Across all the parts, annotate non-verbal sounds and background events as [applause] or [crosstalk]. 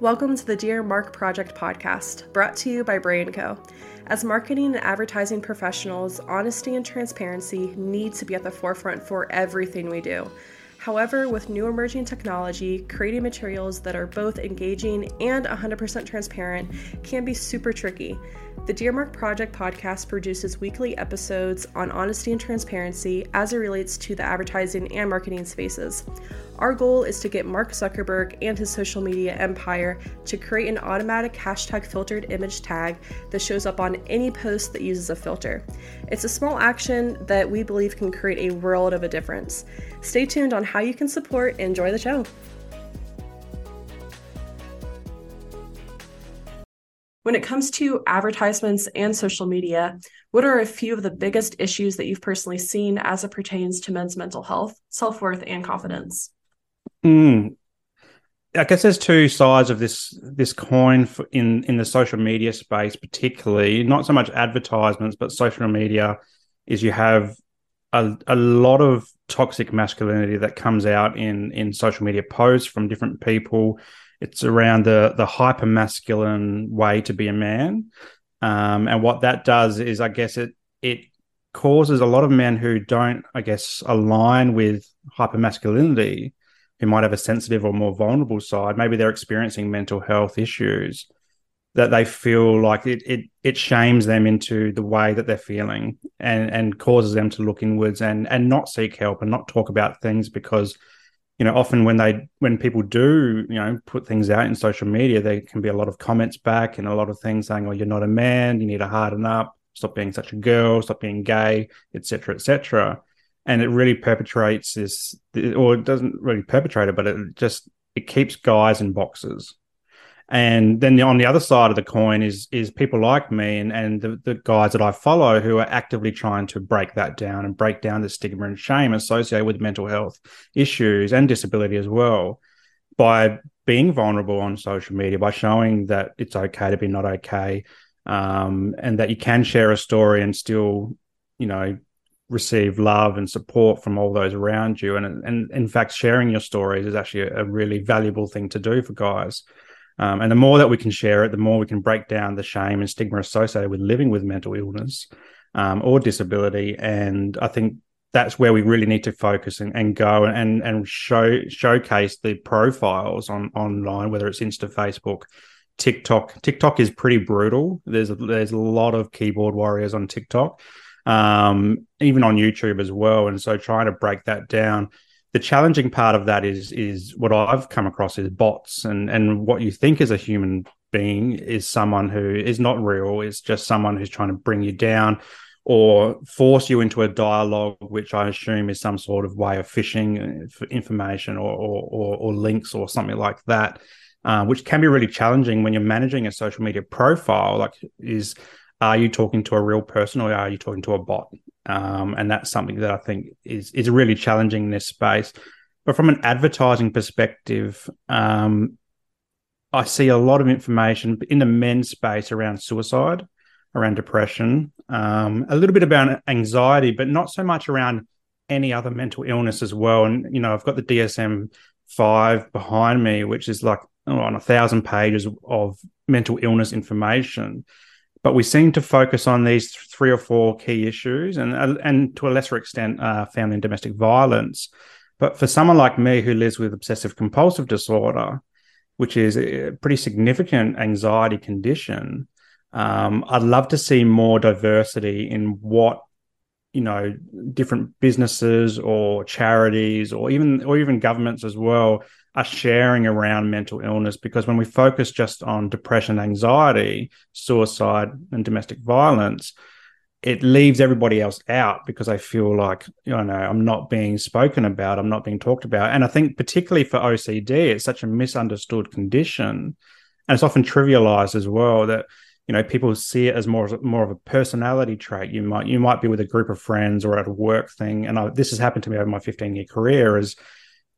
Welcome to the Dear Mark Project podcast, brought to you by Bray & Co. As marketing and advertising professionals, honesty and transparency need to be at the forefront for everything we do. However, with new emerging technology, creating materials that are both engaging and 100% transparent can be super tricky. The Dear Mark Project podcast produces weekly episodes on honesty and transparency as it relates to the advertising and marketing spaces. Our goal is to get Mark Zuckerberg and his social media empire to create an automatic hashtag filtered image tag that shows up on any post that uses a filter. It's a small action that we believe can create a world of a difference. Stay tuned on how you can support and enjoy the show. When it comes to advertisements and social media, what are a few of the biggest issues that you've personally seen as it pertains to men's mental health, self worth, and confidence? Mm. I guess there's two sides of this this coin in in the social media space, particularly not so much advertisements, but social media. Is you have a, a lot of toxic masculinity that comes out in in social media posts from different people it's around the the hyper masculine way to be a man, um, and what that does is, I guess it it causes a lot of men who don't, I guess, align with hyper masculinity, who might have a sensitive or more vulnerable side. Maybe they're experiencing mental health issues that they feel like it it it shames them into the way that they're feeling and and causes them to look inwards and and not seek help and not talk about things because you know, often when they when people do, you know, put things out in social media, there can be a lot of comments back and a lot of things saying, "Oh, you're not a man. You need to harden up. Stop being such a girl. Stop being gay, etc., etc." And it really perpetrates this, or it doesn't really perpetrate it, but it just it keeps guys in boxes. And then on the other side of the coin is is people like me and, and the, the guys that I follow who are actively trying to break that down and break down the stigma and shame associated with mental health issues and disability as well by being vulnerable on social media, by showing that it's okay to be not okay, um, and that you can share a story and still, you know, receive love and support from all those around you. And, and in fact, sharing your stories is actually a really valuable thing to do for guys. Um, and the more that we can share it, the more we can break down the shame and stigma associated with living with mental illness um, or disability. And I think that's where we really need to focus and, and go and and show showcase the profiles on online, whether it's Insta, Facebook, TikTok. TikTok is pretty brutal. There's a, there's a lot of keyboard warriors on TikTok, um, even on YouTube as well. And so trying to break that down the challenging part of that is is what I've come across is bots and and what you think is a human being is someone who is not real. Is just someone who's trying to bring you down or force you into a dialogue which I assume is some sort of way of phishing for information or or, or, or links or something like that uh, which can be really challenging when you're managing a social media profile. Like is are you talking to a real person or are you talking to a bot um, and that's something that I think is is really challenging in this space. But from an advertising perspective, um, I see a lot of information in the men's space around suicide, around depression, um, a little bit about anxiety, but not so much around any other mental illness as well. And you know, I've got the DSM five behind me, which is like oh, on a thousand pages of mental illness information but we seem to focus on these three or four key issues and uh, and to a lesser extent uh, family and domestic violence. But for someone like me who lives with obsessive compulsive disorder which is a pretty significant anxiety condition um, i'd love to see more diversity in what you know different businesses or charities or even or even governments as well are sharing around mental illness because when we focus just on depression, anxiety, suicide, and domestic violence, it leaves everybody else out because I feel like you know I'm not being spoken about, I'm not being talked about, and I think particularly for OCD, it's such a misunderstood condition, and it's often trivialized as well that you know people see it as more more of a personality trait. You might you might be with a group of friends or at a work thing, and I, this has happened to me over my 15 year career. Is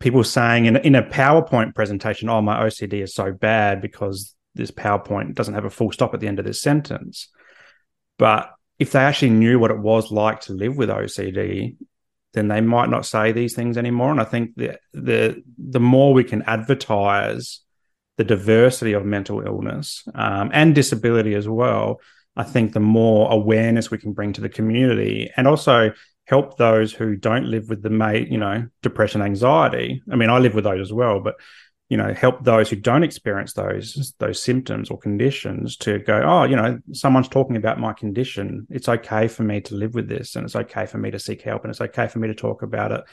people saying in, in a PowerPoint presentation, oh, my OCD is so bad because this PowerPoint doesn't have a full stop at the end of this sentence. But if they actually knew what it was like to live with OCD, then they might not say these things anymore. And I think the the the more we can advertise the diversity of mental illness um, and disability as well, I think the more awareness we can bring to the community and also help those who don't live with the mate, you know depression anxiety. I mean i live with those as well but you know help those who don't experience those those symptoms or conditions to go oh you know someone's talking about my condition. It's okay for me to live with this and it's okay for me to seek help and it's okay for me to talk about it.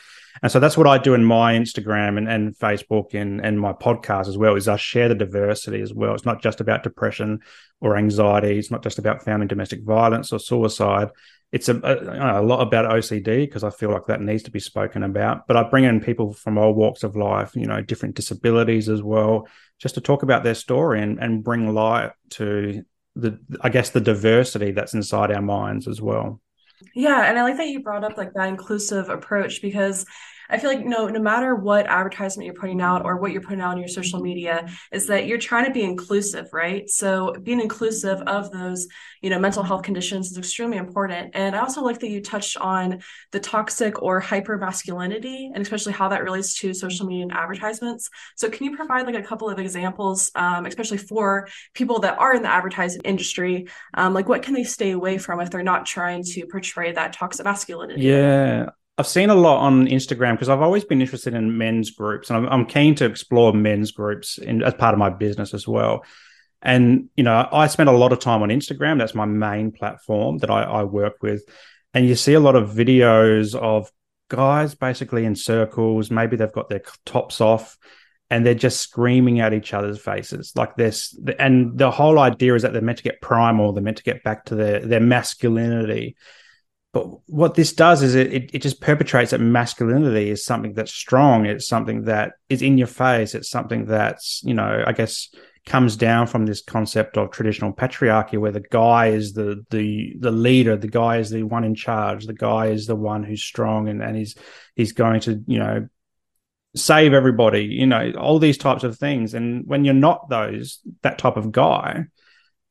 And so that's what i do in my instagram and, and facebook and, and my podcast as well is i share the diversity as well. It's not just about depression or anxiety. It's not just about family domestic violence or suicide it's a, a, a lot about OCD because I feel like that needs to be spoken about. But I bring in people from all walks of life, you know, different disabilities as well, just to talk about their story and, and bring light to the, I guess, the diversity that's inside our minds as well. Yeah, and I like that you brought up like that inclusive approach because I feel like no, no matter what advertisement you're putting out or what you're putting out on your social media, is that you're trying to be inclusive, right? So being inclusive of those, you know, mental health conditions is extremely important. And I also like that you touched on the toxic or hyper masculinity and especially how that relates to social media and advertisements. So can you provide like a couple of examples, um, especially for people that are in the advertising industry? Um, like what can they stay away from if they're not trying to portray that toxic masculinity? Yeah. I've seen a lot on Instagram because I've always been interested in men's groups, and I'm, I'm keen to explore men's groups in, as part of my business as well. And you know, I spend a lot of time on Instagram. That's my main platform that I, I work with, and you see a lot of videos of guys basically in circles. Maybe they've got their tops off, and they're just screaming at each other's faces like this. And the whole idea is that they're meant to get primal. They're meant to get back to their their masculinity but what this does is it, it, it just perpetrates that masculinity is something that's strong. It's something that is in your face. It's something that's, you know, I guess comes down from this concept of traditional patriarchy where the guy is the the the leader, the guy is the one in charge, the guy is the one who's strong and, and he's he's going to, you know, save everybody, you know, all these types of things. And when you're not those, that type of guy,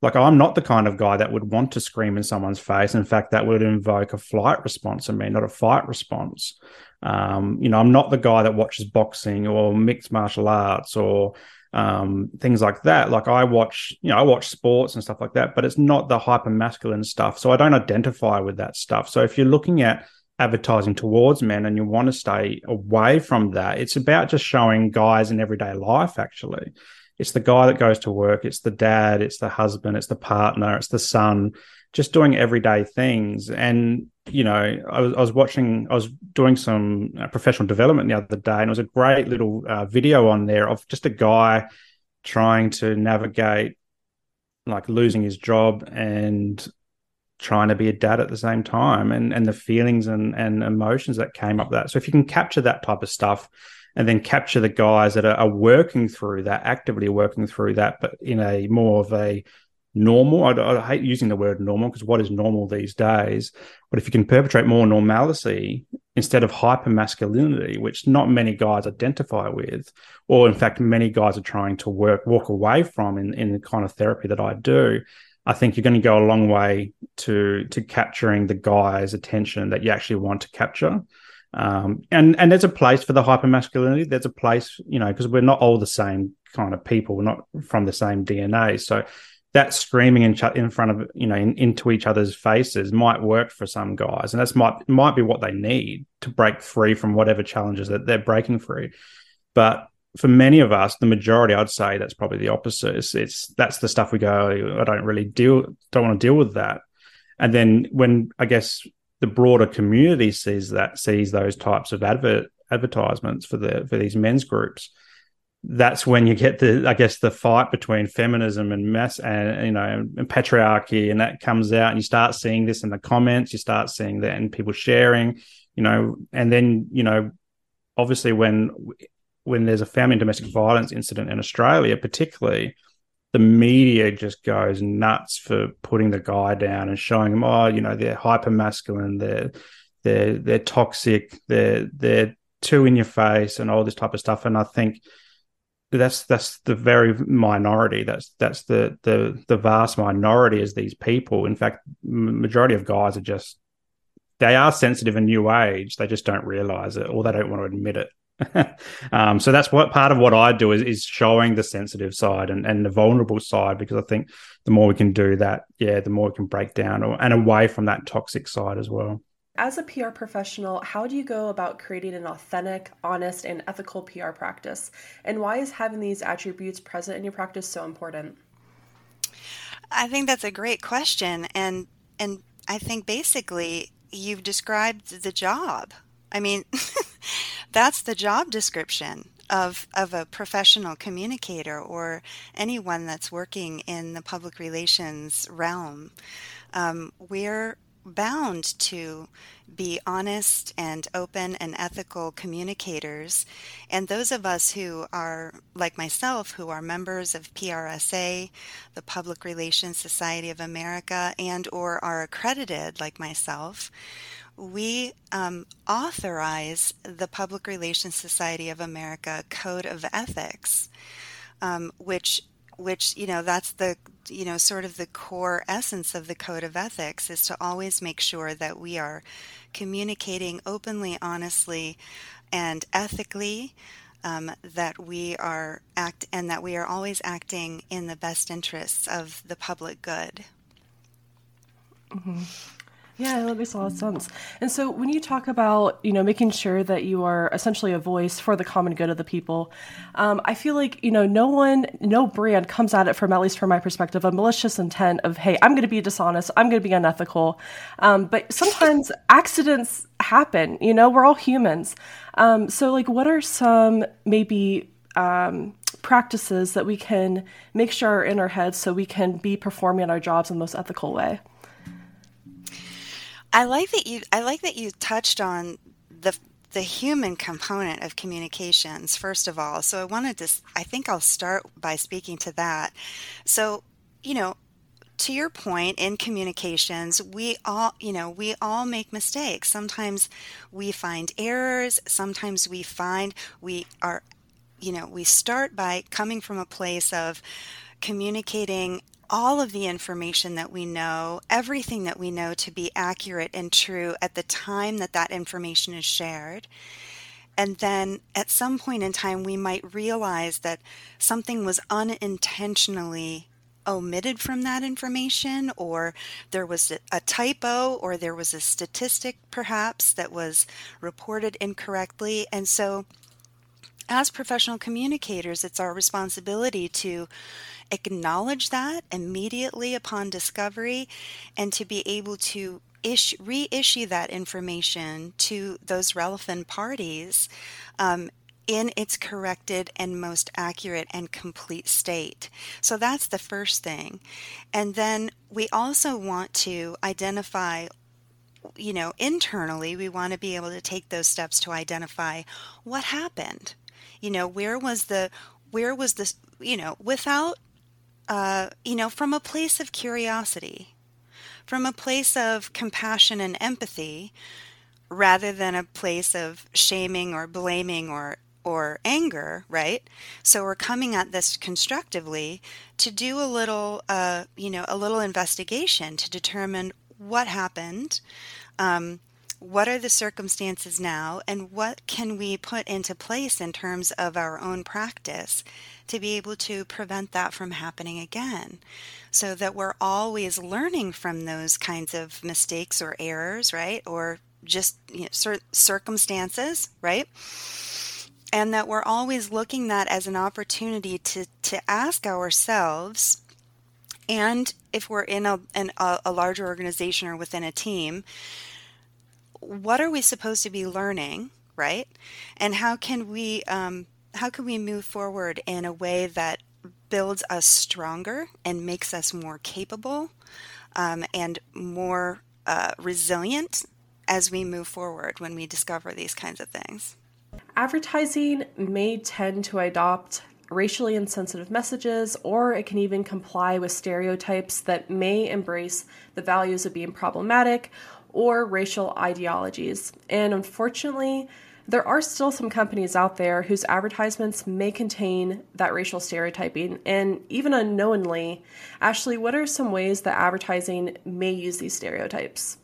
like I'm not the kind of guy that would want to scream in someone's face. In fact, that would invoke a flight response in me, not a fight response. Um, you know, I'm not the guy that watches boxing or mixed martial arts or um, things like that. Like I watch, you know, I watch sports and stuff like that, but it's not the hyper masculine stuff. So I don't identify with that stuff. So if you're looking at advertising towards men and you want to stay away from that, it's about just showing guys in everyday life, actually it's the guy that goes to work, it's the dad, it's the husband, it's the partner, it's the son, just doing everyday things. And you know, I was, I was watching, I was doing some uh, professional development the other day, and it was a great little uh, video on there of just a guy trying to navigate like losing his job and trying to be a dad at the same time and and the feelings and and emotions that came up that so if you can capture that type of stuff and then capture the guys that are, working through that, actively working through that, but in a more of a normal. I, I hate using the word normal because what is normal these days? But if you can perpetrate more normalcy instead of hyper masculinity, which not many guys identify with, or in fact, many guys are trying to work walk away from in, in the kind of therapy that I do. I think you're going to go a long way to to capturing the guy's attention that you actually want to capture. Um, and and there's a place for the hypermasculinity. There's a place, you know, because we're not all the same kind of people. We're not from the same DNA. So that screaming in, in front of you know in, into each other's faces might work for some guys, and that's might might be what they need to break free from whatever challenges that they're breaking free. But for many of us, the majority, I'd say that's probably the opposite. It's, it's that's the stuff we go. I don't really deal, don't want to deal with that. And then when I guess the broader community sees that sees those types of advert advertisements for the for these men's groups. That's when you get the i guess the fight between feminism and mass and you know and patriarchy and that comes out and you start seeing this in the comments you start seeing that and people sharing you know and then you know obviously when when there's a family and domestic violence incident in australia particularly the media just goes nuts for putting the guy down and showing him, oh, you know, they're hyper masculine, they're they're they're toxic, they're they're too in your face, and all this type of stuff. And I think that's that's the very minority. That's that's the the the vast minority is these people. In fact, majority of guys are just they are sensitive in new age. They just don't realize it, or they don't want to admit it. [laughs] um, so that's what part of what I do is, is showing the sensitive side and, and the vulnerable side because I think the more we can do that, yeah, the more we can break down or, and away from that toxic side as well. As a PR professional, how do you go about creating an authentic, honest, and ethical PR practice? And why is having these attributes present in your practice so important? I think that's a great question and and I think basically you've described the job. I mean, [laughs] that's the job description of of a professional communicator or anyone that's working in the public relations realm. Um, we're bound to be honest and open and ethical communicators. And those of us who are, like myself, who are members of PRSA, the Public Relations Society of America, and or are accredited, like myself, we um, authorize the Public Relations Society of America Code of Ethics, um, which which you know that's the you know sort of the core essence of the code of ethics is to always make sure that we are communicating openly honestly and ethically um, that we are act and that we are always acting in the best interests of the public good mm-hmm. Yeah, that makes a lot of sense. And so when you talk about, you know, making sure that you are essentially a voice for the common good of the people, um, I feel like, you know, no one, no brand comes at it from, at least from my perspective, a malicious intent of, hey, I'm going to be dishonest, I'm going to be unethical. Um, but sometimes [laughs] accidents happen, you know, we're all humans. Um, so, like, what are some maybe um, practices that we can make sure are in our heads so we can be performing our jobs in the most ethical way? I like that you I like that you touched on the the human component of communications first of all. So I wanted to I think I'll start by speaking to that. So, you know, to your point in communications, we all, you know, we all make mistakes. Sometimes we find errors, sometimes we find we are you know, we start by coming from a place of communicating all of the information that we know, everything that we know to be accurate and true at the time that that information is shared. And then at some point in time, we might realize that something was unintentionally omitted from that information, or there was a typo, or there was a statistic perhaps that was reported incorrectly. And so, as professional communicators, it's our responsibility to acknowledge that immediately upon discovery and to be able to issue, reissue that information to those relevant parties um, in its corrected and most accurate and complete state. So that's the first thing. And then we also want to identify you know, internally, we want to be able to take those steps to identify what happened. You know, where was the, where was this, you know, without uh, you know, from a place of curiosity, from a place of compassion and empathy, rather than a place of shaming or blaming or or anger, right? So we're coming at this constructively to do a little, uh, you know, a little investigation to determine what happened, um, what are the circumstances now and what can we put into place in terms of our own practice to be able to prevent that from happening again? So that we're always learning from those kinds of mistakes or errors right? Or just you know, cir- circumstances right? And that we're always looking that as an opportunity to to ask ourselves and if we're in a, in a, a larger organization or within a team what are we supposed to be learning, right? And how can we um, how can we move forward in a way that builds us stronger and makes us more capable um, and more uh, resilient as we move forward when we discover these kinds of things. Advertising may tend to adopt racially insensitive messages, or it can even comply with stereotypes that may embrace the values of being problematic or racial ideologies. And unfortunately, there are still some companies out there whose advertisements may contain that racial stereotyping, and even unknowingly. Ashley, what are some ways that advertising may use these stereotypes?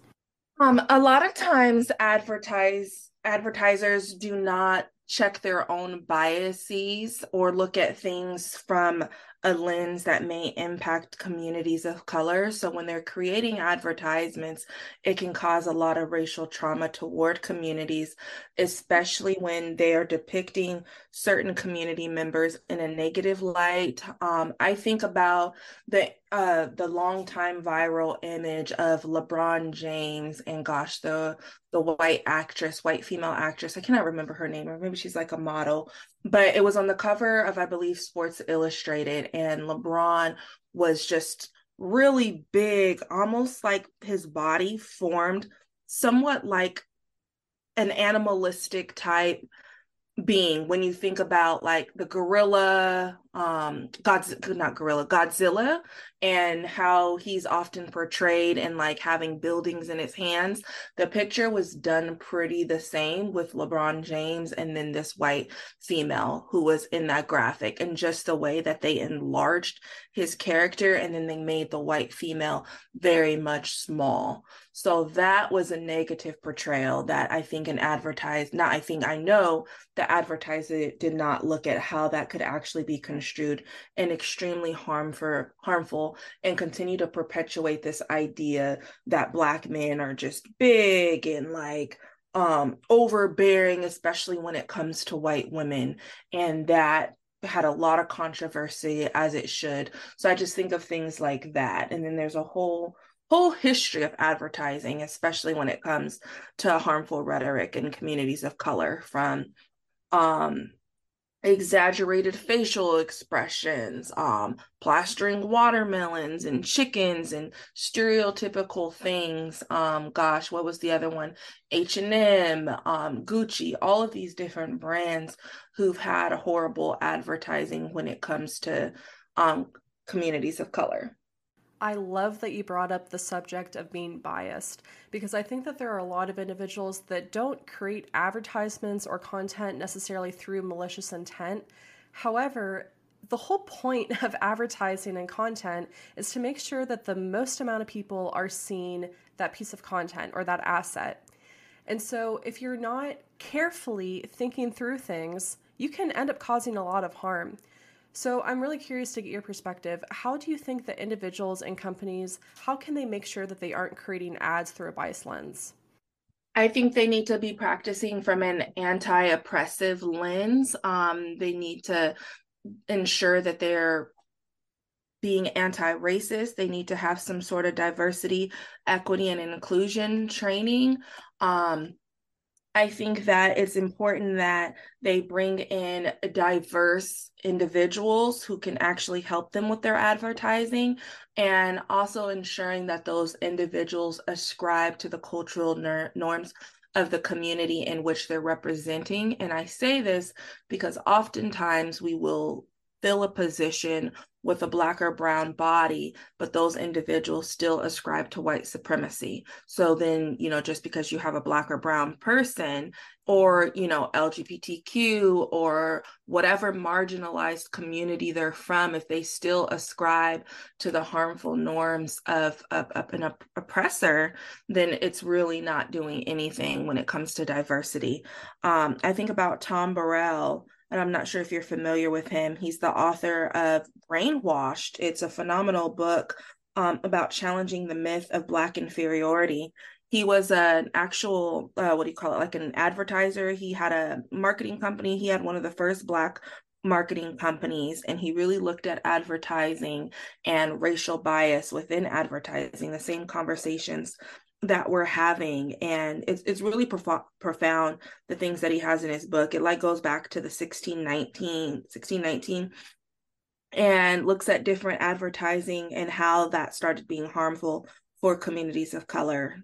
Um, a lot of times, advertise advertisers do not check their own biases or look at things from a lens that may impact communities of color. So when they're creating advertisements, it can cause a lot of racial trauma toward communities, especially when they are depicting certain community members in a negative light. Um, I think about the uh, the long time viral image of LeBron James and gosh, the the white actress, white female actress. I cannot remember her name, or maybe she's like a model, but it was on the cover of, I believe, Sports Illustrated, and LeBron was just really big, almost like his body formed somewhat like an animalistic type being when you think about like the gorilla um god's not gorilla godzilla and how he's often portrayed and like having buildings in his hands the picture was done pretty the same with lebron james and then this white female who was in that graphic and just the way that they enlarged his character and then they made the white female very much small. So that was a negative portrayal that i think an advertised not i think i know the advertiser did not look at how that could actually be construed and extremely harmful harmful and continue to perpetuate this idea that black men are just big and like um overbearing especially when it comes to white women. And that had a lot of controversy as it should. So i just think of things like that. And then there's a whole whole history of advertising especially when it comes to harmful rhetoric in communities of color from um exaggerated facial expressions, um, plastering watermelons and chickens and stereotypical things. Um, gosh, what was the other one? H and M, um, Gucci, all of these different brands who've had horrible advertising when it comes to um, communities of color. I love that you brought up the subject of being biased because I think that there are a lot of individuals that don't create advertisements or content necessarily through malicious intent. However, the whole point [laughs] of advertising and content is to make sure that the most amount of people are seeing that piece of content or that asset. And so, if you're not carefully thinking through things, you can end up causing a lot of harm. So I'm really curious to get your perspective. How do you think that individuals and companies, how can they make sure that they aren't creating ads through a bias lens? I think they need to be practicing from an anti-oppressive lens. Um, they need to ensure that they're being anti-racist. They need to have some sort of diversity, equity, and inclusion training. Um, I think that it's important that they bring in diverse individuals who can actually help them with their advertising and also ensuring that those individuals ascribe to the cultural ner- norms of the community in which they're representing. And I say this because oftentimes we will fill a position with a black or brown body, but those individuals still ascribe to white supremacy. So then, you know, just because you have a black or brown person or, you know, LGBTQ or whatever marginalized community they're from, if they still ascribe to the harmful norms of, of, of an op- oppressor, then it's really not doing anything when it comes to diversity. Um, I think about Tom Burrell and I'm not sure if you're familiar with him. He's the author of Brainwashed. It's a phenomenal book um, about challenging the myth of Black inferiority. He was an actual, uh, what do you call it, like an advertiser. He had a marketing company. He had one of the first Black marketing companies and he really looked at advertising and racial bias within advertising the same conversations that we're having and it's it's really prof- profound the things that he has in his book it like goes back to the 1619 1619 and looks at different advertising and how that started being harmful for communities of color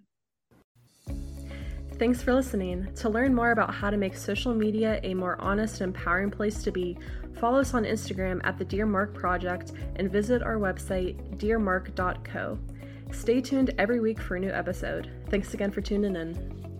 Thanks for listening. To learn more about how to make social media a more honest and empowering place to be, follow us on Instagram at the Dear Mark Project and visit our website, dearmark.co. Stay tuned every week for a new episode. Thanks again for tuning in.